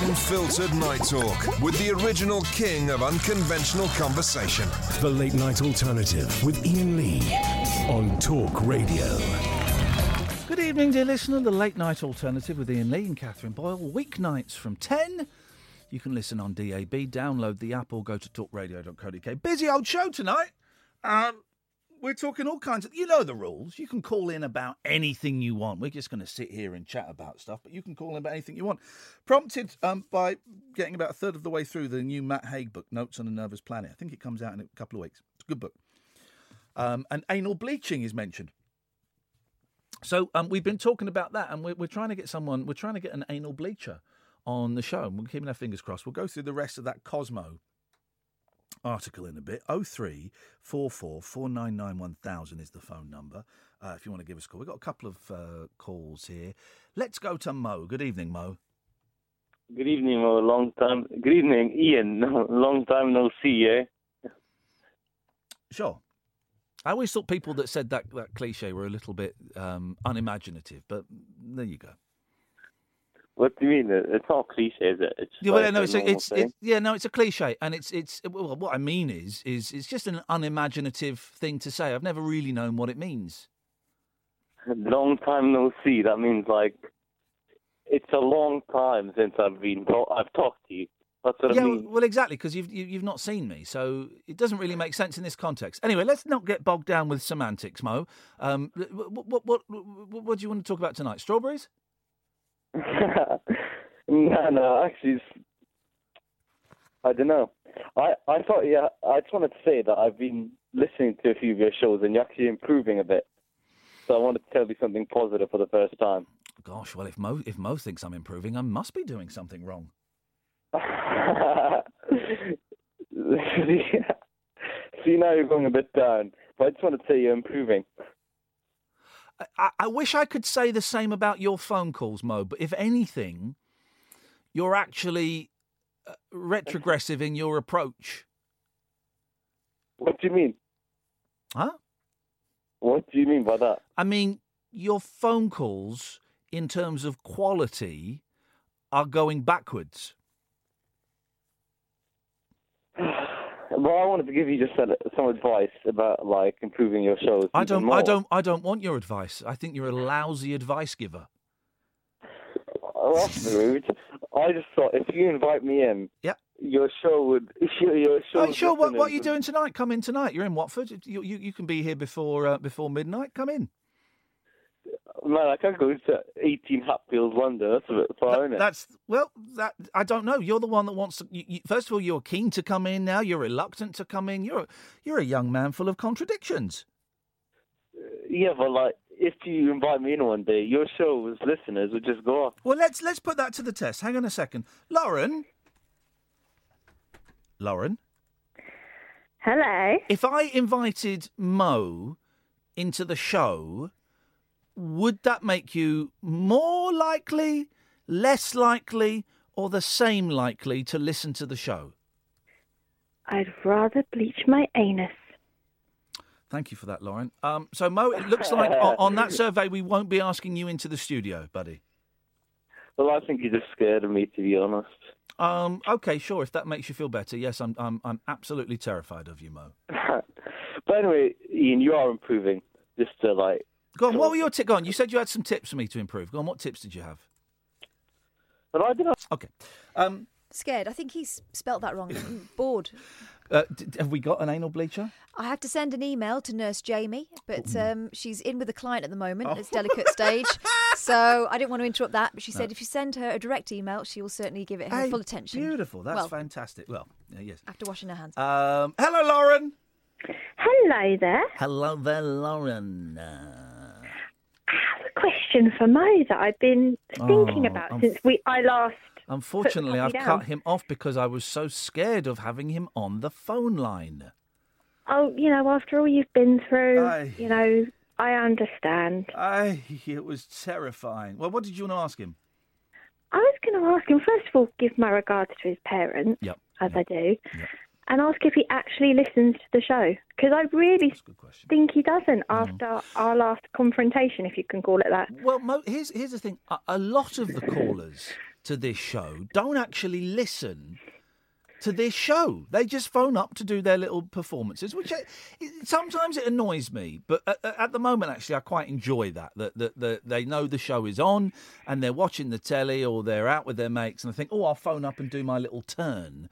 Unfiltered Night Talk with the original king of unconventional conversation. The Late Night Alternative with Iain Lee on Talk Radio. Good evening, dear listener. The Late Night Alternative with Iain Lee and Katherine Boyle. Weeknights from 10. You can listen on DAB, download the app, or go to talkradio.co.uk. Busy old show tonight. Um, we're talking all kinds of. You know the rules. You can call in about anything you want. We're just going to sit here and chat about stuff, but you can call in about anything you want. Prompted um, by getting about a third of the way through the new Matt Haig book, Notes on a Nervous Planet. I think it comes out in a couple of weeks. It's a good book. Um, and anal bleaching is mentioned. So um, we've been talking about that, and we're, we're trying to get someone. We're trying to get an anal bleacher on the show, and we're keeping our fingers crossed. We'll go through the rest of that Cosmo article in a bit. Oh three four four four nine nine one thousand is the phone number. Uh, if you want to give us a call, we've got a couple of uh, calls here. Let's go to Mo. Good evening, Mo. Good evening, Mo. Long time. Good evening, Iain. Long time no see, eh? Sure. I always thought people that said that, that cliche were a little bit um, unimaginative, but there you go. What do you mean? It's not cliche, is it? It's Yeah, like well, no, it's, a, it's, it's yeah, no, it's a cliche, and it's it's well, what I mean is is it's just an unimaginative thing to say. I've never really known what it means. Long time no see. That means like it's a long time since I've been. I've talked to you. That's what yeah, I well, mean. well, exactly, because you've you, you've not seen me, so it doesn't really make sense in this context. Anyway, let's not get bogged down with semantics, Mo. Um, what what, what, what do you want to talk about tonight? Strawberries? no, no. Actually, I don't know. I I thought yeah. I just wanted to say that I've been listening to a few of your shows, and you're actually improving a bit. So I wanted to tell you something positive for the first time. Gosh, well, if Mo if Mo thinks I'm improving, I must be doing something wrong. See, now you're going a bit down, but I just wanted to say you're improving. I, I wish I could say the same about your phone calls, Mo. But if anything, you're actually uh, retrogressive in your approach. What do you mean? Huh? What do you mean by that? I mean, your phone calls, in terms of quality, are going backwards. Well, I wanted to give you just some some advice about like improving your shows. I don't. I don't. I don't want your advice. I think you're a lousy advice giver. Oh, that's rude. I just thought if you invite me in, Yeah. your show would. Your, your show. Oh, sure. What, what are you doing tonight? Come in tonight. You're in Watford. You you, you can be here before uh, before midnight. Come in. Man, I can't go to 18 Hatfield, London. That's a bit far, isn't it? That's well. That I don't know. You're the one that wants to. You, you, first of all, you're keen to come in. Now you're reluctant to come in. You're you're a young man full of contradictions. Uh, yeah, but like, if you invite me in one day, your show's listeners would just go off. Well, let's let's put that to the test. Hang on a second, Lauren. Lauren, Hello. if I invited Mo into the show, would that make you more likely, less likely, or the same likely to listen to the show? I'd rather bleach my anus. Thank you for that, Lauren. Um, so, Mo, it looks like on, on that survey we won't be asking you into the studio, buddy. Well, I think you're just scared of me, to be honest. Um, okay, sure. If that makes you feel better, yes, I'm, I'm, I'm absolutely terrified of you, Mo. but anyway, Iain, you are improving. Just to like, Go on. What were your tips? Go on. You said you had some tips for me to improve. Go on. What tips did you have? but I don't. Okay. Um, Scared. I think he's spelt that wrong. Bored. uh, d- d- have we got an anal bleacher? I have to send an email to Nurse Jamie, but um, she's in with a client at the moment. Oh. It's delicate stage. So I didn't want to interrupt that, but she said if you send her a direct email, she will certainly give it her Hey, full attention. Beautiful. That's well, fantastic. Well, yeah, yes. after washing her hands. Um, hello, Lauren. Hello there. Hello there, Lauren. Uh, I have a question for Mo that I've been thinking Oh, about I'm since we I last. Unfortunately, I've coffee cut him off because I was so scared of having him on the phone line. Oh, you know, after all you've been through, Aye. you know, I understand. I, it was terrifying. Well, what did you want to ask him? I was going to ask him first of all, give my regards to his parents, Yep. as I do, and ask if he actually listens to the show because I really think he doesn't mm. after our last confrontation, if you can call it that. Well, Mo, here's here's the thing. A, a lot of the callers to this show don't actually listen to this show. They just phone up to do their little performances, which I, it, sometimes it annoys me. But at, at the moment, actually, I quite enjoy that. That, that that they know the show is on and they're watching the telly or they're out with their mates, and I think, oh, I'll phone up and do my little turn.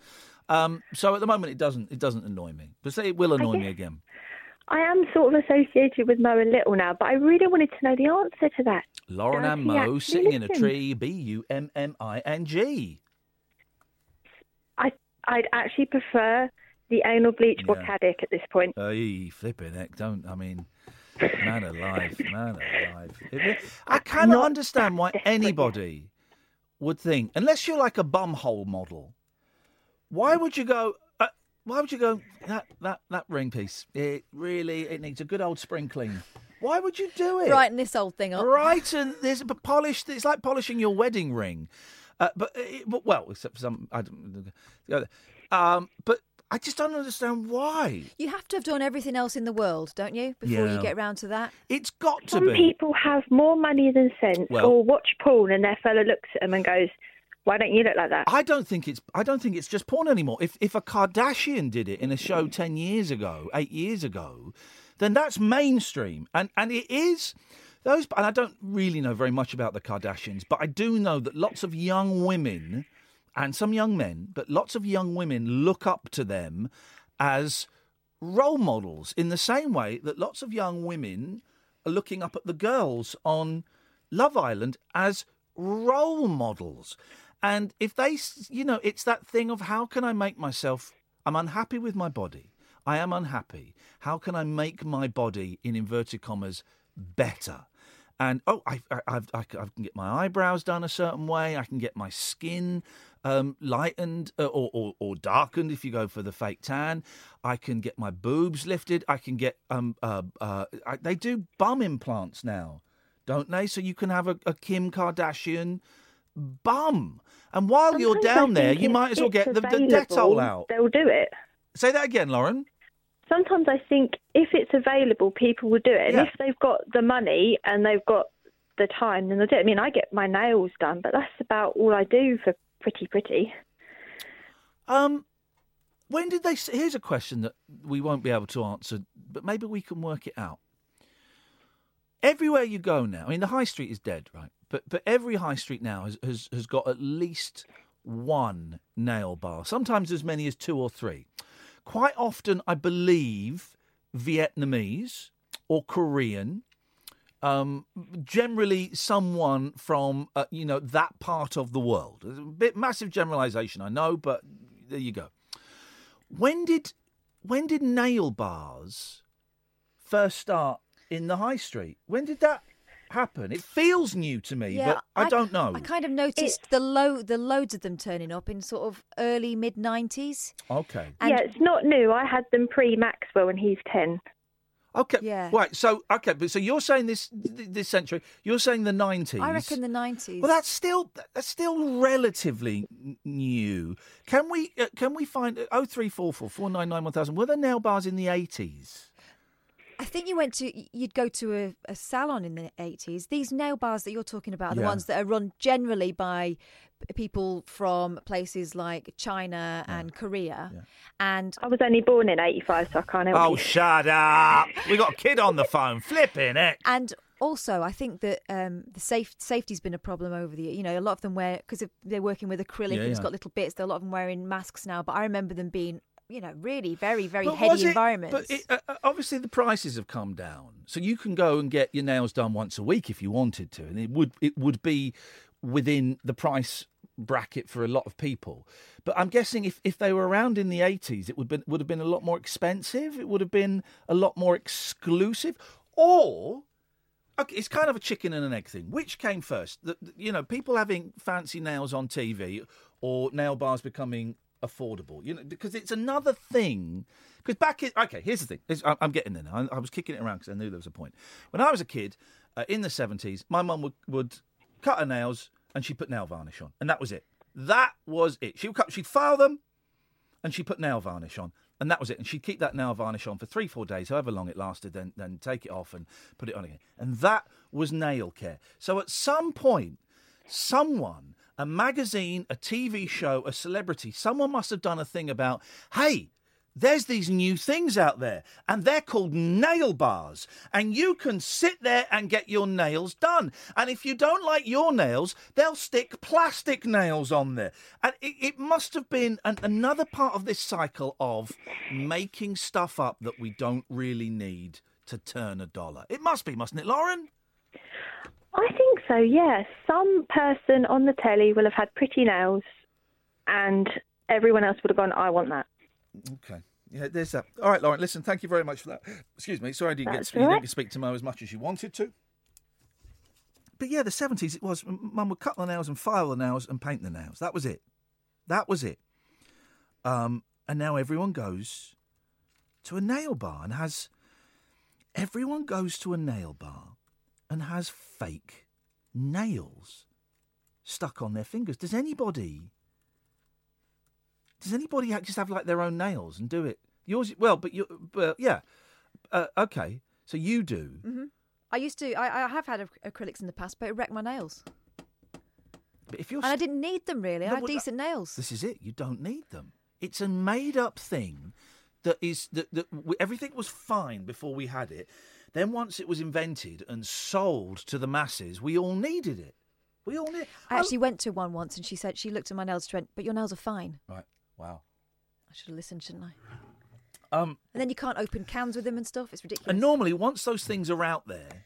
Um, so at the moment, it doesn't it doesn't annoy me, but say it will annoy me again. I am sort of associated with Mo a little now, but I really wanted to know the answer to that. Lauren Does and he Mo actually sitting in a listen? tree. B U M M I N G. I I'd actually prefer the anal bleach or Yeah. Caddick at this point. Hey, flipping heck, don't. I mean, man alive, man alive. It- I cannot not understand why that desperate yet. anybody would think, unless you're like a bumhole model, why would you go? Uh, why would you go that that that ring piece? It really it needs a good old spring clean. Why would you do it? Brighten this old thing up. Right, and there's but polished. It's like polishing your wedding ring. Uh, but, it, but well, except for some, I don't. Um, but I just don't understand why. You have to have done everything else in the world, don't you, before Yeah. you get round to that? It's got to be Some be. people have more money than sense, Well- or watch porn and their fella looks at them and goes, "Why don't you look like that?" I don't think it's. I don't think it's just porn anymore. If if a Kardashian did it in a show ten years ago, eight years ago, then that's mainstream, and and it is. Those, and I don't really know very much about the Kardashians, but I do know that lots of young women and some young men, but lots of young women look up to them as role models in the same way that lots of young women are looking up at the girls on Love Island as role models. And if they, you know, it's that thing of how can I make myself, I'm unhappy with my body. I am unhappy. How can I make my body, in inverted commas, better? And oh, I, I, I, I can get my eyebrows done a certain way. I can get my skin um, lightened uh, or, or, or darkened if you go for the fake tan. I can get my boobs lifted. I can get um uh, uh I, they do bum implants now, don't they? So you can have a, a Kim Kardashian bum. And while you're down there, you might as well get the, the Dettol out. They'll do it. Say that again, Lauren. Sometimes I think if it's available, people will do it. And Yeah. if they've got the money and they've got the time, then they'll do it. I mean, I get my nails done, but that's about all I do for pretty pretty. Um, when did they? Here's a question that we won't be able to answer, but maybe we can work it out. Everywhere you go now, I mean, the high street is dead, right? But but every high street now has has, has got at least one nail bar. Sometimes as many as two or three. Quite often, I believe Vietnamese or Korean. Um, generally, someone from uh, you know that part of the world. A bit massive generalisation, I know, but there you go. When did when did nail bars first start in the high street? When did that happen. It feels new to me, yeah, but I, I don't know. I kind of noticed the low the loads of them turning up in sort of early mid nineties. Okay. And... Yeah, it's not new. I had them pre Maxwell when he's ten. Okay. Yeah. Right. So okay, but so you're saying this this century, you're saying the 90s. I reckon the 90s. Well, that's still that's still relatively new. Can we uh, can we find oh three four four four nine nine one thousand? Were there nail bars in the 80s? Think you went to you'd go to a, a salon in the eighties. These nail bars that you're talking about are the Yeah. ones that are run generally by people from places like China and Korea. And I was only born in '85, so I can't help Oh, you. shut up! We got a kid on the phone, flipping it. and also, I think that um, the safe safety's been a problem over the. Year. You know, a lot of them wear because they're working with acrylic. Yeah, and It's yeah. got little bits. A lot of them wearing masks now. But I remember them being, you know, really very very But heady it- environments. But it, uh, uh, obviously, the prices have come down, so you can go and get your nails done once a week if you wanted to, and it would it would be within the price bracket for a lot of people. But I'm guessing if, if they were around in the 80s, it would been, would have been a lot more expensive. It would have been a lot more exclusive, or okay, it's kind of a chicken and an egg thing. Which came first? The- you know, people having fancy nails on TV or nail bars becoming affordable. You know, because it's another thing. Because back in okay, here's the thing. This- I- I'm getting there now. I, was kicking it around because I knew there was a point. When I was a kid uh, in the seventies, my mum would, would cut her nails and she put nail varnish on, and that was it. That was it. She would cut. She'd file them and she put nail varnish on. And that was it. And she'd keep that nail varnish on for three, four days, however long it lasted, then then take it off and put it on again. And that was nail care. So at some point, someone, a magazine, a TV show, a celebrity, someone must have done a thing about, hey, there's these new things out there, and they're called nail bars. And you can sit there and get your nails done. And if you don't like your nails, they'll stick plastic nails on there. And it, it must have been an, another part of this cycle of making stuff up that we don't really need to turn a dollar. It must be, mustn't it, Lauren? I think so, yeah. Some person on the telly will have had pretty nails, and everyone else would have gone, I want that. Okay. Yeah, there's that. All right, Lauren. Listen, thank you very much for that. Excuse me. Sorry, I didn't That's get you didn't get to speak to Mo as much as you wanted to. But yeah, the seventies it was. Mum would cut the nails and file the nails and paint the nails. That was it. That was it. Um, and now everyone goes to a nail bar and has. Everyone goes to a nail bar and has fake nails stuck on their fingers. Does anybody? Does anybody just have like their own nails and do it? Yours, well, but you, but yeah, uh, okay. So you do. hmm I used to. I, I have had acrylics in the past, but it wrecked my nails. But if you're, And I didn't need them really. No, I had well, decent nails. This is it. You don't need them. It's a made-up thing that is that that everything was fine before we had it. Then once it was invented and sold to the masses, we all needed it. We all need. I actually went to one once, and she said she looked at my nails, and went, "But your nails are fine." Right. Wow. I should have listened, shouldn't I? Um, And then you can't open cans with them and stuff. It's ridiculous. and normally, once those things are out there,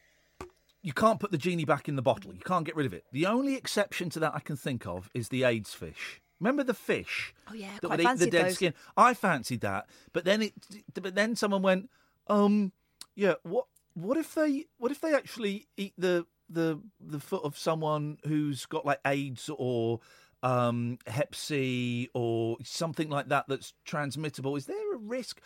you can't put the genie back in the bottle. You can't get rid of it. The only exception to that I can think of is the AIDS fish. Remember the fish? Oh, yeah, that would eat the dead those. skin. I fancied that, but then it. But then someone went, um, yeah. What? What if they? What if they actually eat the the the foot of someone who's got like AIDS or um, Hep C or something like that that's transmittable? Is there a risk?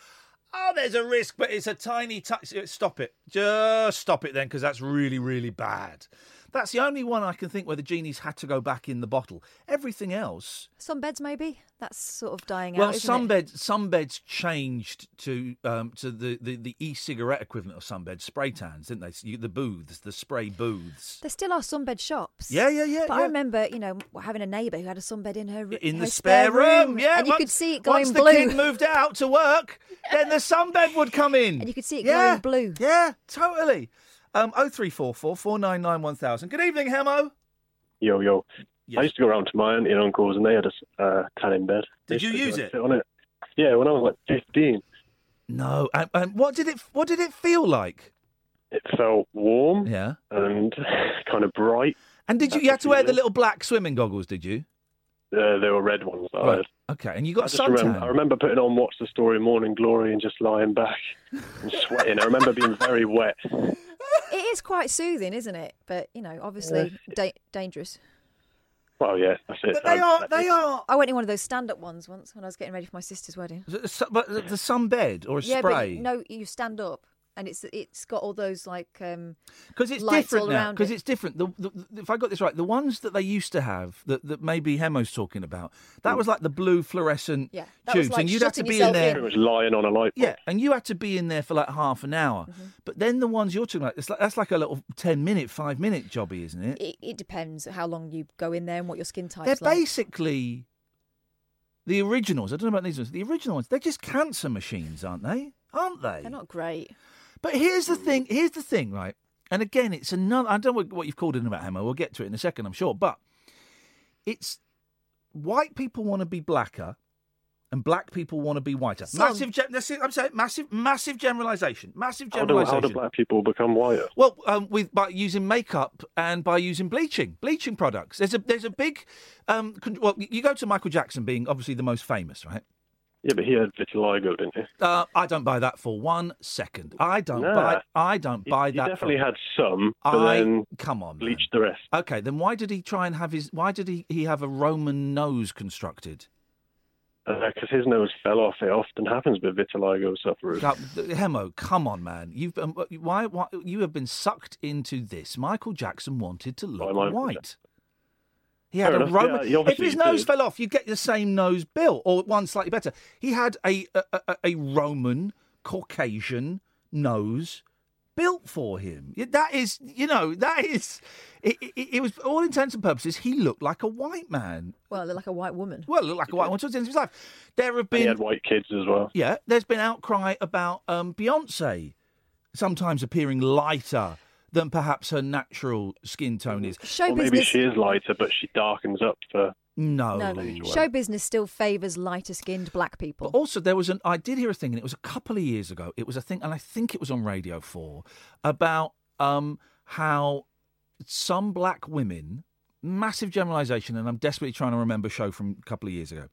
Oh, there's a risk, but it's a tiny touch. Stop it. Just stop it then, because that's really, really bad. That's the only one I can think where the genies had to go back in the bottle. Everything else, Some beds, maybe. That's sort of dying well, out. isn't some beds, some beds changed to um, to the, the, the e-cigarette equivalent of some beds, spray tans, didn't they? You- The booths, the spray booths. There still are sunbed shops. Yeah, yeah, yeah, But yeah. I remember, you know, having a neighbour who had a sunbed in her In her the spare room, yeah. and you once- could see it going once blue. the kid moved out to work, then the sunbed would come in, And you could see it yeah, glowing blue. Yeah, totally. Um, oh three four four four nine nine one thousand. Good evening, Hemo. Yo, yo. I used to go around to my auntie and uncles, and they had a uh, tanning bed. Did you use it? on it? Yeah, when I was like 15. No, and, and what did it? What did it feel like? It felt warm Yeah. and kind of bright. And did you? You had to wear the little black swimming goggles, did you? Uh, they were red ones Right. had. Okay, and you I got just remember, I remember putting on What's the Story Morning Glory and just lying back and sweating. I remember being very wet. It is quite soothing, isn't it? But, you know, obviously da- dangerous. Well, yeah, that's it. But they I- are. They are. I went in one of those stand up ones once when I was getting ready for my sister's wedding. the su- But the the sunbed or a yeah, spray? but no, you stand up and it's it's got all those like um Because it's lights different now. Because it. it's different. The, the, the- if I got this right, the ones that they used to have, that, that maybe Hemo's talking about, that was like the blue fluorescent Yeah, tubes, like and you'd have to be in yourself there. Pretty much lying on a light bulb. Yeah, and you had to be in there for like half an hour. Mm-hmm. But then the ones you're talking about, it's like, that's like a little ten minute, five minute jobby, isn't it? it, it depends how long you go in there and what your skin type is. They're like. basically the originals. I don't know about these ones. The original ones, they're just cancer machines, aren't they? Aren't they? They're not great. But here's the thing. Here's the thing, right? And again, it's another. I don't know what you've called it about Hammer. We'll get to it in a second, I'm sure. But it's white people want to be blacker, and black people want to be whiter. Some. Massive. Gen- that's it, I'm saying massive, massive generalisation. Massive How do, generalisation. how do black people become whiter? Well, um, with by using makeup and by using bleaching, bleaching products. There's a there's a big, um, con- well, you go to Michael Jackson being obviously the most famous, right? Yeah, but he had vitiligo, didn't he? Uh, I don't buy that for one second. I don't Nah. buy. I don't He- buy he that. He definitely for, had some, but I then come on, bleached the rest. Okay, then why did he try and have his? Why did he, he have a Roman nose constructed? Because his nose fell off. It often happens with vitiligo sufferers. Hemo, come on, man. You've um, why, why you have been sucked into this. Michael Jackson wanted to look white. He had Fair a enough, Roman. yeah, he if his nose did. fell off, you'd get the same nose built, or one slightly better. He had a a, a, a Roman Caucasian nose built for him. That is, you know, that is. It, it, it was for all intents and purposes. He looked like a white man. Well, like a white woman. Well, looked like a white one towards the end of his life. There have And been he had white kids as well. yeah, there's been outcry about um, Beyonce sometimes appearing lighter than perhaps her natural skin tone is. Show Or maybe business. she is lighter, but she darkens up for. No. no, show business still favours lighter skinned black people. But also, there was an. I did hear a thing, and it was a couple of years ago. It was a thing, and I think it was on Radio Four about um, how some black women. Massive generalisation, and I'm desperately trying to remember a show from a couple of years ago.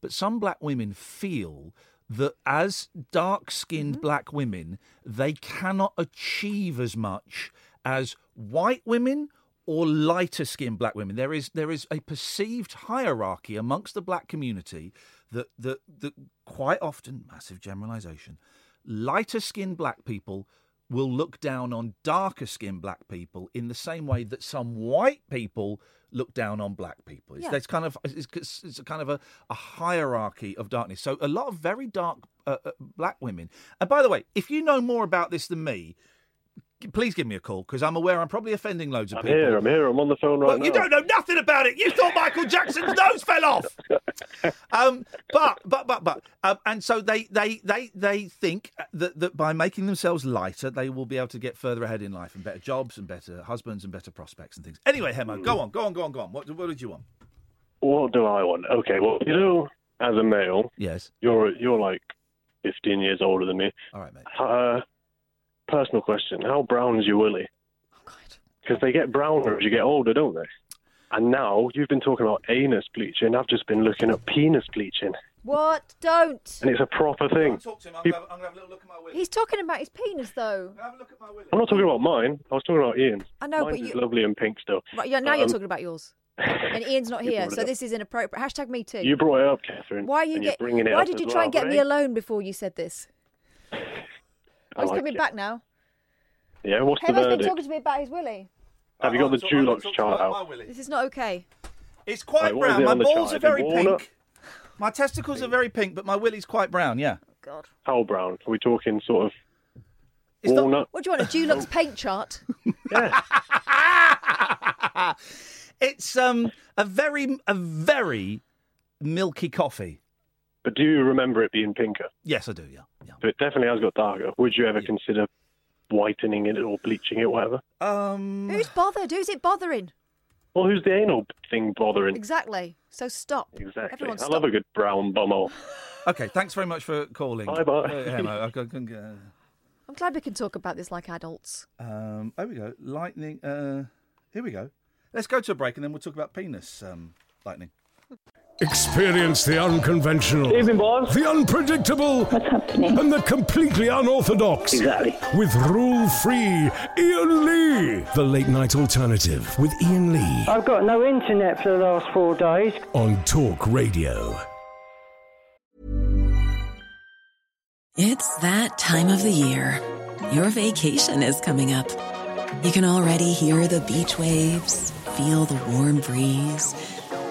But some black women feel that as dark skinned mm-hmm. black women, they cannot achieve as much as white women or lighter skinned black women. There is there is a perceived hierarchy amongst the black community that that, that quite often, massive generalisation, lighter skinned black people will look down on darker skinned black people in the same way that some white people look down on black people. It's, Yeah. There's kind of it's, it's a kind of a, a hierarchy of darkness. So a lot of very dark uh, uh, black women. And by the way, if you know more about this than me, please give me a call because I'm aware I'm probably offending loads of I'm people. here. I'm here. I'm on the phone right Well, now. you don't know nothing about it. You thought Michael Jackson's nose fell off. Um, but but but but, um, and so they they they they think that that by making themselves lighter, they will be able to get further ahead in life and better jobs and better husbands and better prospects and things. Anyway, Hemo, go on, go on, go on, go on. What what did you want? What do I want? Okay, well, you know, as a male, yes, you're you're like 15 years older than me. All right, mate. Uh, personal question: How brown is your willy? Because they get browner as you get older, don't they? And now you've been talking about anus bleaching. I've just been looking at penis bleaching, What? Don't. and it's a proper thing. Peop- He's talking about his penis, though. I'm not talking about mine. I was talking about Iain's. I know, Mine's but is you- lovely and pink still. Right, yeah, now you're Um, talking about yours. And Iain's not You here, brought it so up. this is inappropriate. Hashtag me too. You brought it up, Katherine. Why are you and you're get? bringing it Why up did as you try and well, get me alone before you said this? I Oh, he's like coming it. back now. Yeah, what's the Hemo's been verdict? talking to me about his willy. Have you got the Dulux chart out? This is not okay. It's quite Right, what is brown. it My on the balls chart? are Is it very walnut? pink. My testicles are very pink, but my willy's quite brown. Yeah. God. How brown? Are we talking sort of It's not- walnut? What do you want? A Dulux paint chart? Yeah. It's um a very a very milky coffee. But do you remember it being pinker? Yes, I do. Yeah. So it definitely has got darker. Would you ever consider whitening it or bleaching it, whatever? Um. Who's bothered? Who's it bothering? Well, who's the anal thing bothering? Exactly. So stop. Exactly. Everyone I stop. love a good brown bumhole. Okay. Thanks very much for calling. Bye bye. Uh, Hemo, I can- can- uh, I'm glad we can talk about this like adults. Um, there we go. Lightning. Uh, here we go. Let's go to a break and then we'll talk about penis um, lightning. Experience the unconventional, the unpredictable, and the completely unorthodox. Exactly. With rule free Iain Lee. The late night alternative with Iain Lee I've got no internet for the last four days. on Talk Radio. It's that time of the year. Your vacation is coming up. You can already hear the beach waves, feel the warm breeze,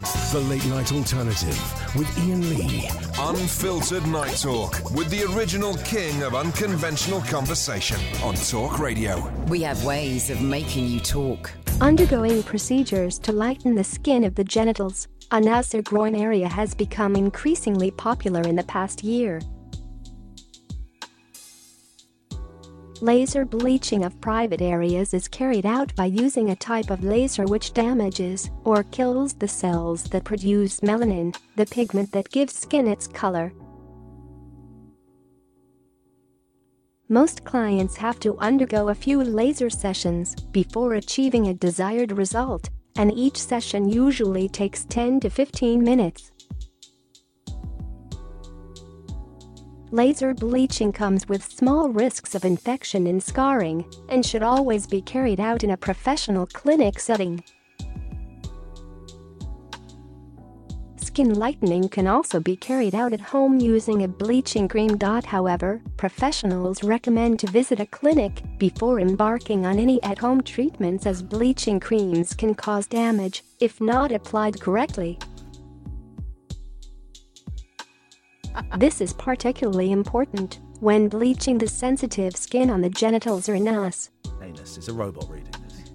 The Late Night Alternative with Iain Lee. Unfiltered Night Talk with the original king of unconventional conversation on Talk Radio. We have ways of making you talk. Undergoing procedures to lighten the skin of the genitals, anus or groin area has become increasingly popular in the past year. Laser bleaching of private areas is carried out by using a type of laser which damages or kills the cells that produce melanin, the pigment that gives skin its color. Most clients have to undergo a few laser sessions before achieving a desired result, and each session usually takes 10 to 15 minutes. Laser bleaching comes with small risks of infection and scarring and should always be carried out in a professional clinic setting. Skin lightening can also be carried out at home using a bleaching cream. However, professionals recommend to visit a clinic before embarking on any at home treatments as bleaching creams can cause damage if not applied correctly. This is particularly important when bleaching the sensitive skin on the genitals or anus. Anus. It's a robot reading this.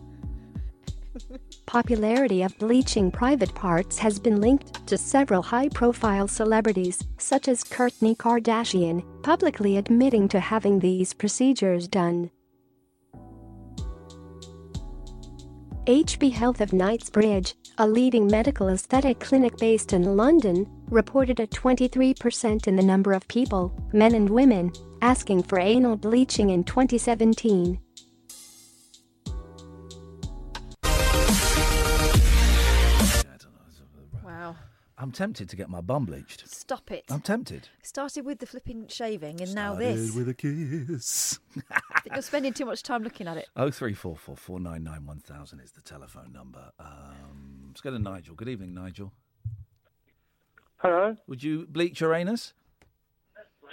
Popularity of bleaching private parts has been linked to several high-profile celebrities, such as Kourtney Kardashian, publicly admitting to having these procedures done. HB Health of Knightsbridge, a leading medical aesthetic clinic based in London, reported a 23% in the number of people, men and women, asking for anal bleaching in 2017. Wow. I'm tempted to get my bum bleached. Stop it. I'm tempted. Started with the flipping shaving and now Started this. with a kiss. You're spending too much time looking at it. Oh three four four four nine nine one thousand is the telephone number. Um, let's go to Nigel. Good evening, Nigel. Hello. Would you bleach your anus?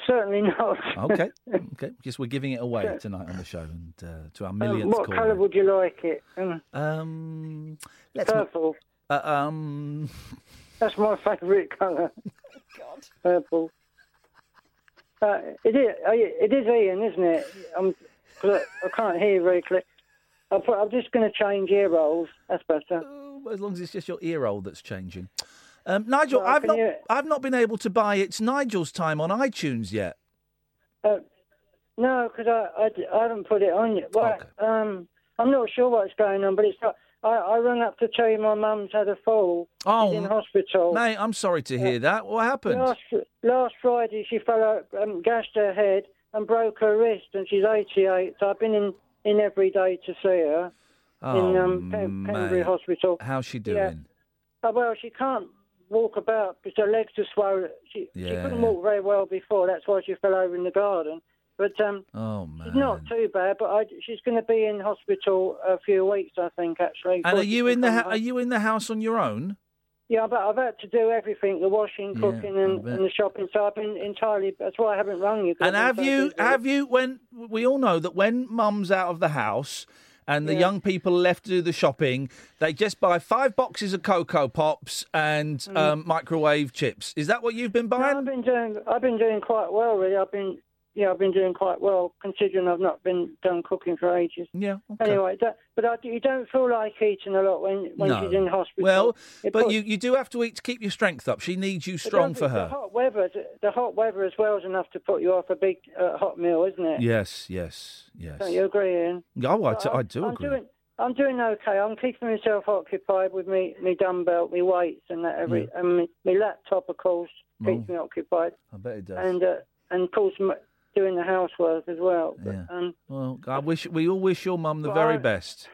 Certainly not. Okay, okay. Just we're giving it away tonight on the show and uh, to our Um, millionth what caller. colour would you like it? Um, Um, let's mo- purple. Uh, um, That's my favourite colour. God. Purple. Uh, it is. uh, It is Iain, isn't it? I'm, I, I can't hear you very clear. Put, I'm just going to change ear rolls. That's better. as long as it's just your ear roll that's changing. Um, Nigel, Well, I've not, you- I've not been able to buy It's Nigel's Time on iTunes yet. Uh, no, because I, I, I, haven't put it on yet. Well, um, I'm not sure what's going on, but it's not. I, I rang up to tell you my mum's had a fall. Oh, She's in hospital. Mate, I'm sorry to hear that. What happened? Last last Friday, she fell out, um, gashed her head and broke her wrist, and she's 88. So I've been in, in every day to see her in Oh, um, Pen- Pembury. Hospital. How's she Yeah. doing? Oh, well, she can't walk about because her legs are swollen. She, she couldn't walk very well before. That's why she fell over in the garden. But um, Oh man. she's not too bad. But I, she's going to be in hospital a few weeks, I think, actually. And are you in the ha- are you in the house on your own? Yeah, but I've had to do everything: the washing, cooking, I and, and the shopping. So I've been entirely. That's why I haven't rung you. And have you have you when we all know that when mum's out of the house and the Yeah. young people left to do the shopping, they just buy five boxes of Coco Pops and Mm. um, microwave chips. Is that what you've been No, buying? I've been doing. I've been doing quite well, really. I've been. Yeah, I've been doing quite well considering I've not been done cooking for ages. Yeah. Okay. Anyway, that, but I, you don't feel like eating a lot when when no. she's in hospital. Well, It but puts- you, you do have to eat to keep your strength up. She needs you strong for it- The her. hot weather, the hot weather as well is enough to put you off a big uh, hot meal, isn't it? Yes, yes, yes. Don't you agree, Iain? Oh, I, t- I do I'm agree. Doing, I'm doing okay. I'm keeping myself occupied with me, me dumbbell, me weights, and that every, Yeah. and me, me laptop, of course. keeps me occupied. I bet it does. And uh, and of course doing the housework as well. But, Yeah. um, Well, I wish we all wish your mum the very I- best.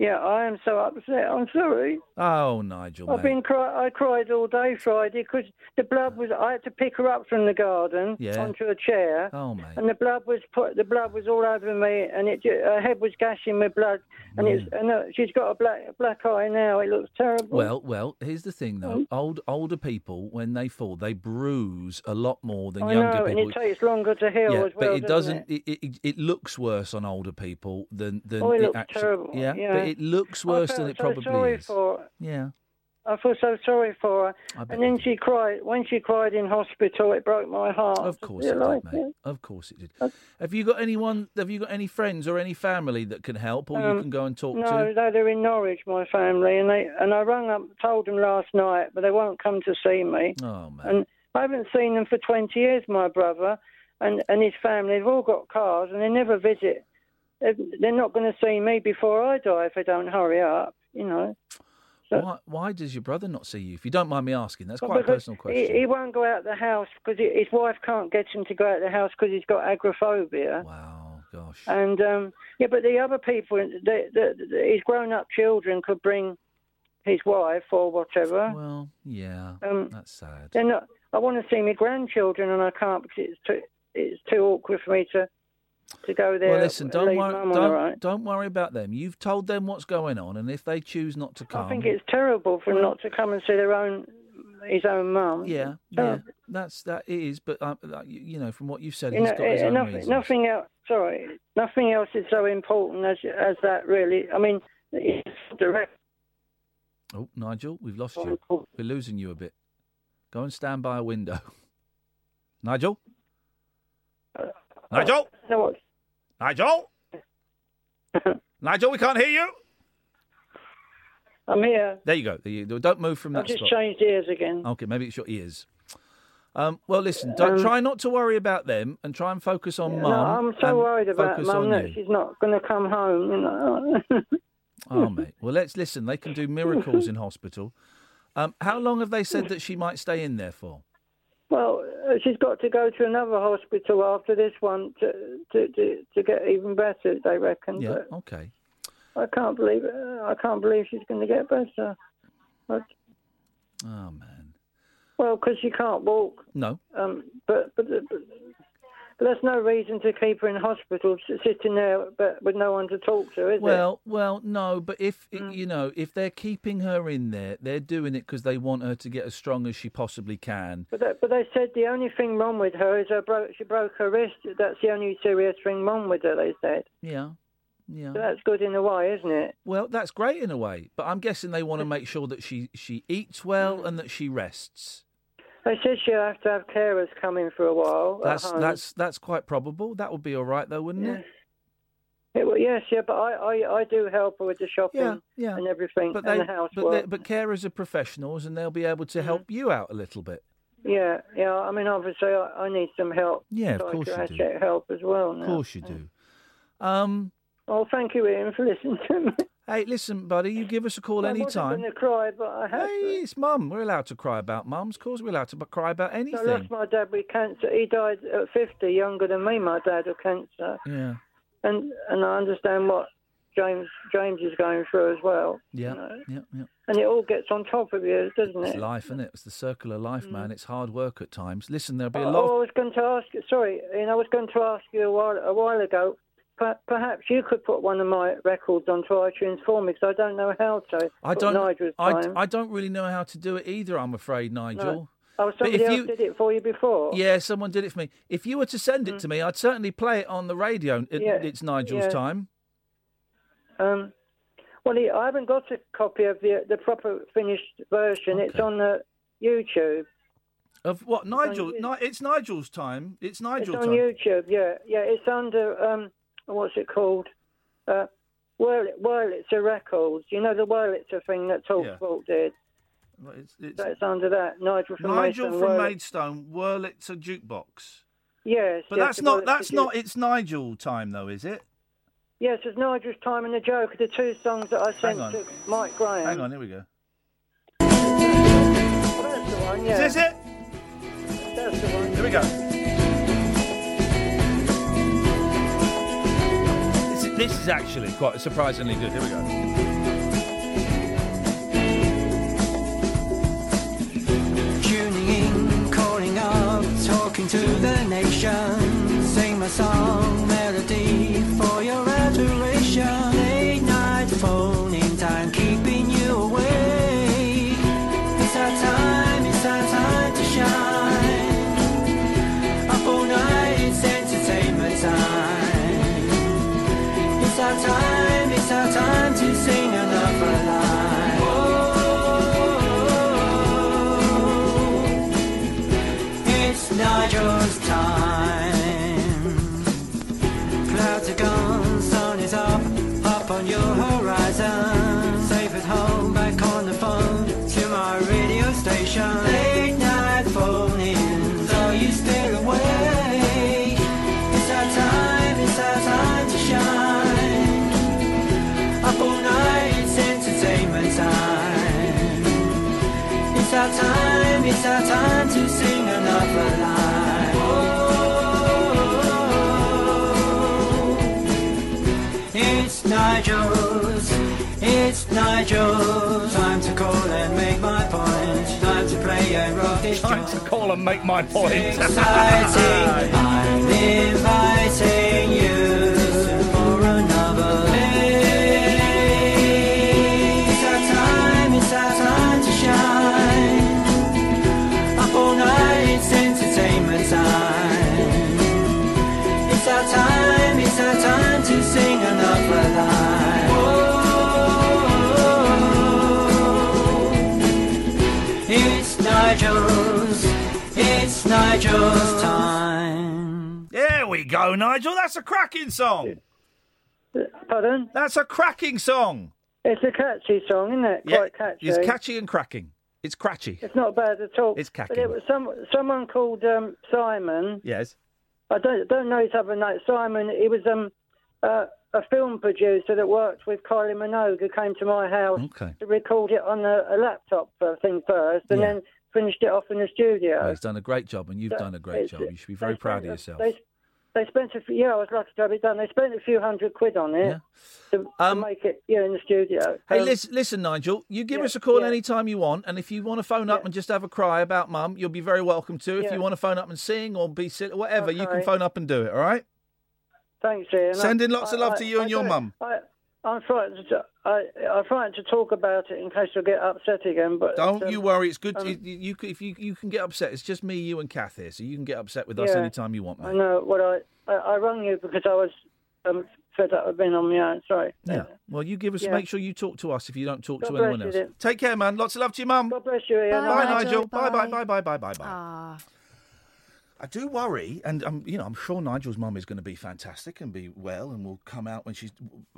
Yeah, I am so upset. I'm sorry. Oh, Nigel, I've mate. been cry- I cried all day Friday because the blood was. I had to pick her up from the garden Yeah. onto a chair. Oh, mate. And the blood was put. The blood was all over me, and it. Her head was gashing with blood, and it's. And uh, she's got a black black eye now. It looks terrible. Well, well, here's the thing though. Old older people when they fall, they bruise a lot more than I younger know, and people. it takes longer to heal yeah, as well. but it doesn't. doesn't. It? It, it, looks worse on older people than than Oh, it it looks actually. terrible, Yeah, yeah. It looks worse than it so probably sorry is. For her. Yeah. I feel so sorry for her. And then she cried. When she cried in hospital, it broke my heart. Of course You it like did, mate. Of course it did. Have you got anyone? Have you got any friends or any family that can help, or you Um, can go and talk no, to? no, they're in Norwich, my family, and they and I rang up, told them last night, but they won't come to see me. Oh man. And I haven't seen them for twenty years. My brother and and his family, they've all got cars, and they never visit. They're not going to see me before I die if they don't hurry up. You know. Why, why does your brother not see you? If you don't mind me asking, that's quite a personal he- question. He, won't go out the house because his wife can't get him to go out the house because he's got agoraphobia. Wow, gosh. And um, yeah, but the other people, the, the, the, his grown-up children could bring his wife or whatever. Well, yeah, Um, that's sad. They're not. I want to see my grandchildren, and I can't because it's too it's too awkward for me to to go there. Well, listen, don't worry, don't, own. don't worry about them. You've told them what's going on, and if they choose not to come, I think it's terrible for them not to come and see their own his own mum. yeah, yeah, that's that it is. But uh, you know, from what you've said, You he's know, got his eh, own nothing, reasons. nothing else. Sorry, nothing else is so important as as that. Really, I mean, it's direct. Oh, Nigel, we've lost you. We're losing you a bit. Go and stand by a window. Nigel, Nigel, No, what? Nigel, Nigel, we can't hear you. I'm here. There you go. There you, don't move from that. I've that just spot. changed ears again. Okay, maybe it's your ears. Um, well, listen. Don't, Um, try not to worry about them and try and focus on No, mum. I'm so worried about Mum that she's not going to come home. You know. Oh, mate. Well, let's listen. They can do miracles in hospital. Um, how long have they said that she might stay in there for? well, she's got to go to another hospital after this one to to to, to get even better. They reckon. Yeah. But Okay. I can't believe it. I can't believe she's going to get better. Oh man. well, because she can't walk. No. Um, but, but but but that's no reason to keep her in hospital, sitting there, but with no one to talk to, is it? Well, well, no. But if Mm. you know, if they're keeping her in there, they're doing it because they want her to get as strong as she possibly can. But, they, but they said the only thing wrong with her is her bro- she broke her wrist. That's the only serious thing wrong with her. They said. Yeah. Yeah. So that's good in a way, isn't it? Well, that's great in a way, but I'm guessing they want to make sure that she she eats well and that she rests. They said she'll have to have carers come in for a while. That's that's that's quite probable. That would be all right though, wouldn't it? It, well, yes, yeah, but I, I, I do help her with the shopping Yeah, yeah. and everything But and the housework. but they, but carers are professionals and they'll be able to help you out a little bit. Yeah, yeah. I mean, obviously, I, I need some help. Yeah, of course you do. help as well. Now. Of course you do. Um. Well, thank you, Iain, for listening to me. Hey, listen, buddy, you give us a call I any wasn't time. going to cry, but I had Hey, it's mum. We're allowed to cry about mums. Of course, we're allowed to cry about to. I anything. lost my dad with cancer. He died at 50, younger than me, my dad, of cancer. Yeah, And and I understand what James James is going through as well. yeah, You know? yeah, yeah. And it all gets on top of you, doesn't it? It's life, isn't it? It's the circle of life, man. Mm. It's hard work at times. Listen, there'll be a Oh, lot. I was going to ask you. Sorry, Iain, I was going to ask you a while a while ago. Per- Perhaps you could put one of my records onto iTunes for me because I don't know how to. I don't. Nigel's I. I don't really know how to do it either. I'm afraid, Nigel. Oh, But somebody if else you- did it for you before. Yeah, someone did it for me. If you were to send it to me, I'd certainly play it on the radio. It, Mm. Yeah, It's Nigel's yeah. time. Um, well, I haven't got a copy of the the proper finished version. It's on the YouTube. Of what? on- Nigel? Ni- it's Nigel's time. It's It's Nigel's on time. YouTube. Yeah, yeah. It's under um, what's it called? Uh, Wurl- Wurlitzer Records. You know the Wurlitzer thing that Talk Yeah. Did. It's, it's it's under that. Nigel from Nigel Maidstone, from Wurl- Maidstone. Wurlitzer jukebox. Yes, But yes, that's not. Wurlitzer That's Ju- not. It's Nigel time though, is it? Yes, it's Nigel's Time and the Joke. Of the two songs that I sent to Mike Graham. Hang on. Here we go. Well, that's the one. Yeah. Is this it? Here we go. This is, actually quite surprisingly good. Here we go. Tuning in, calling up, talking to the nation. Sing my song, Nigel's, it's Nigel's. Time to call and make my point. Time to play and rock this Time to call and make my point. exciting. I'm inviting you Nigel's time. There we go, Nigel. That's a cracking song. Pardon? That's a cracking song. It's a catchy song, isn't it? Yeah, Quite catchy. It's catchy and cracking. It's cratchy. It's not bad at all. It's But catchy. it was some someone called um, Simon. Yes. I don't don't know his other name. Simon. He was um uh, a film producer that worked with Kylie Minogue, who came to my house Okay. to record it on a, a laptop uh, thing first, and Yeah. then finished it off in the studio. He's done a great job, and you've So done a great job. You should be very proud of yourself. They, they spent a few, yeah, I was lucky to have it done. They spent a few hundred quid on it to, to make it, yeah, in the studio. Um, Hey, Um, listen, listen, Nigel. You give yeah, us a call yeah. any time you want, and if you want to phone up and just have a cry about Mum, you'll be very welcome to. If Yeah. you want to phone up and sing or be silly, whatever, you can phone up and do it. All right? Thanks, Iain. Sending lots of I- love to I- you and I your don't- mum. I, I'm frightened to, I, I'm frightened to talk about it in case I get upset again. But Don't um, you worry. It's good. um, you, you, if you you can get upset, it's just me, you, and Kath here, so you can get upset with us Yeah. anytime you want, I mate. know what I, I I rang you because I was um, fed up with being on my own. Sorry. Yeah. Well, you give us. Yeah. Make sure you talk to us if you don't talk God to anyone else. then. Take care, man. Lots of love to your mum. God bless you, Iain. Bye, Bye, Nigel. Bye, bye, Bye. bye, bye, bye, bye, bye. Ah. I do worry, and um, you know, I'm sure Nigel's mum is going to be fantastic and be well, and will come out when she's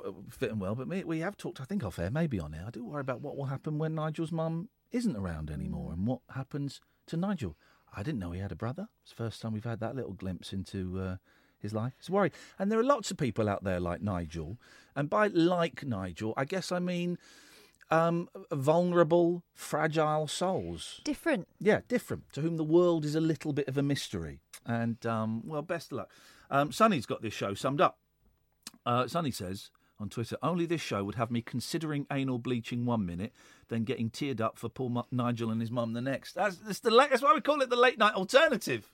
uh, fit and well. But me, we have talked, I think, off air, maybe on air. I do worry about what will happen when Nigel's mum isn't around anymore, and what happens to Nigel. I didn't know he had a brother. It's the first time we've had that little glimpse into uh, his life. It's worry, and there are lots of people out there like Nigel, and by like Nigel, I guess I mean um, vulnerable, fragile souls. Different. Yeah, different. To whom the world is a little bit of a mystery. And, um, well, best of luck. Um, Sonny's got this show summed up. Uh, Sonny says on Twitter, only this show would have me considering anal bleaching one minute, then getting teared up for poor Mu- Nigel and his mum the next. That's, that's, the late, that's why we call it the late night alternative.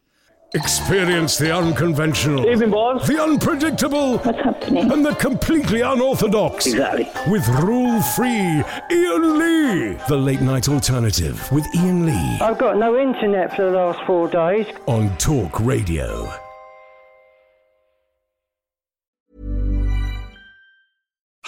Experience the unconventional, Evening, boss. the unpredictable, and the completely unorthodox. Exactly. With rule free Iain Lee. The late night alternative with Iain Lee I've got no internet for the last four days. on talkRADIO.